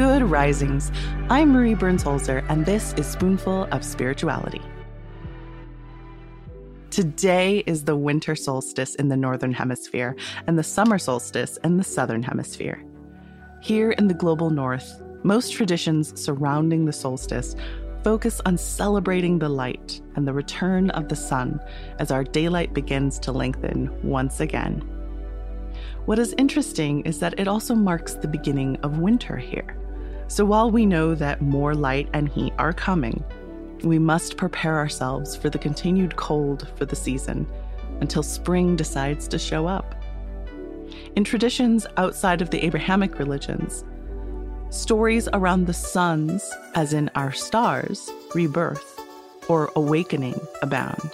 Good risings. I'm Marie Burns Holzer, and this is Spoonful of Spirituality. Today is the winter solstice in the Northern Hemisphere and the summer solstice in the Southern Hemisphere. Here in the global North, most traditions surrounding the solstice focus on celebrating the light and the return of the sun as our daylight begins to lengthen once again. What is interesting is that it also marks the beginning of winter here. So while we know that more light and heat are coming, we must prepare ourselves for the continued cold for the season until spring decides to show up. In traditions outside of the Abrahamic religions, stories around the suns, as in our stars, rebirth, or awakening abound.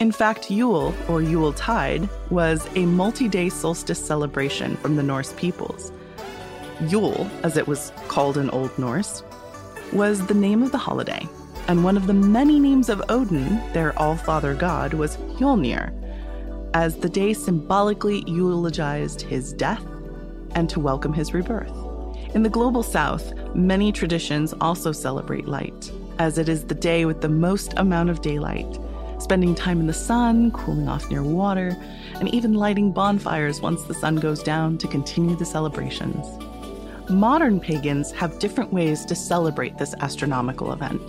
In fact, Yule, or Yule Tide, was a multi day solstice celebration from the Norse peoples Yule, as it was called in Old Norse, was the name of the holiday, and one of the many names of Odin, their all father god, was Jólnir, as the day symbolically eulogized his death and to welcome his rebirth. In the global south, many traditions also celebrate light, as it is the day with the most amount of daylight, spending time in the sun, cooling off near water, and even lighting bonfires once the sun goes down to continue the celebrations. Modern pagans have different ways to celebrate this astronomical event.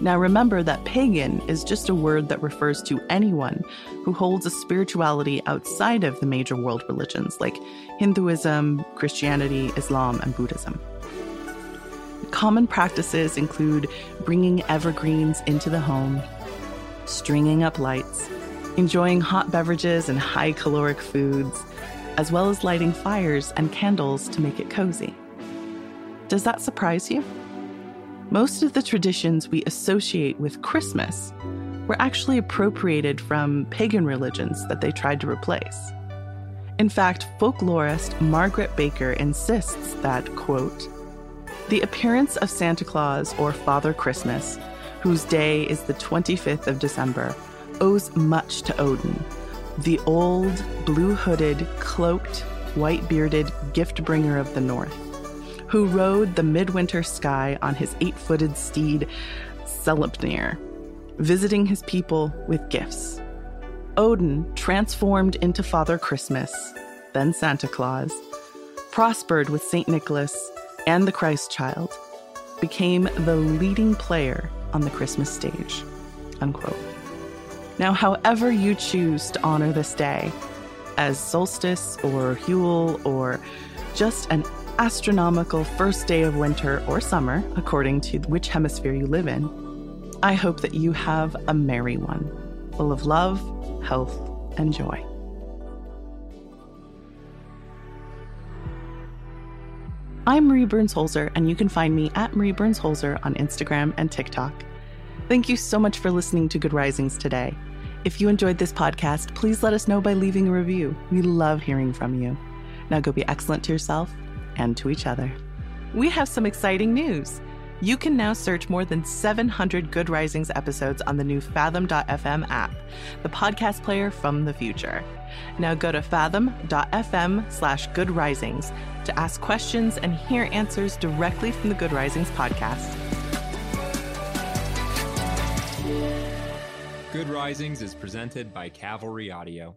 Now, remember that pagan is just a word that refers to anyone who holds a spirituality outside of the major world religions like Hinduism, Christianity, Islam, and Buddhism. Common practices include bringing evergreens into the home, stringing up lights, enjoying hot beverages and high caloric foods, as well as lighting fires and candles to make it cozy. Does that surprise you? Most of the traditions we associate with Christmas were actually appropriated from pagan religions that they tried to replace. In fact, folklorist Margaret Baker insists that, quote, the appearance of Santa Claus or Father Christmas, whose day is the 25th of December, owes much to Odin, the old, blue hooded, cloaked, white bearded gift bringer of the North who rode the midwinter sky on his eight footed steed, Sleipnir, visiting his people with gifts. Odin, transformed into Father Christmas, then Santa Claus, prospered with St. Nicholas and the Christ child, became the leading player on the Christmas stage. Unquote. Now, however you choose to honor this day, as solstice or Yule or just an astronomical first day of winter or summer, according to which hemisphere you live in, I hope that you have a merry one, full of love, health, and joy. I'm Marie Burns Holzer, and you can find me at Marie Burns Holzer on Instagram and TikTok. Thank you so much for listening to Good Risings today. If you enjoyed this podcast, please let us know by leaving a review. We love hearing from you. Now go be excellent to yourself and to each other. We have some exciting news. You can now search more than 700 Good Risings episodes on the new Fathom.fm app, the podcast player from the future. Now go to fathom.fm slash good risings to ask questions and hear answers directly from the Good Risings podcast. Good Risings is presented by Cavalry Audio.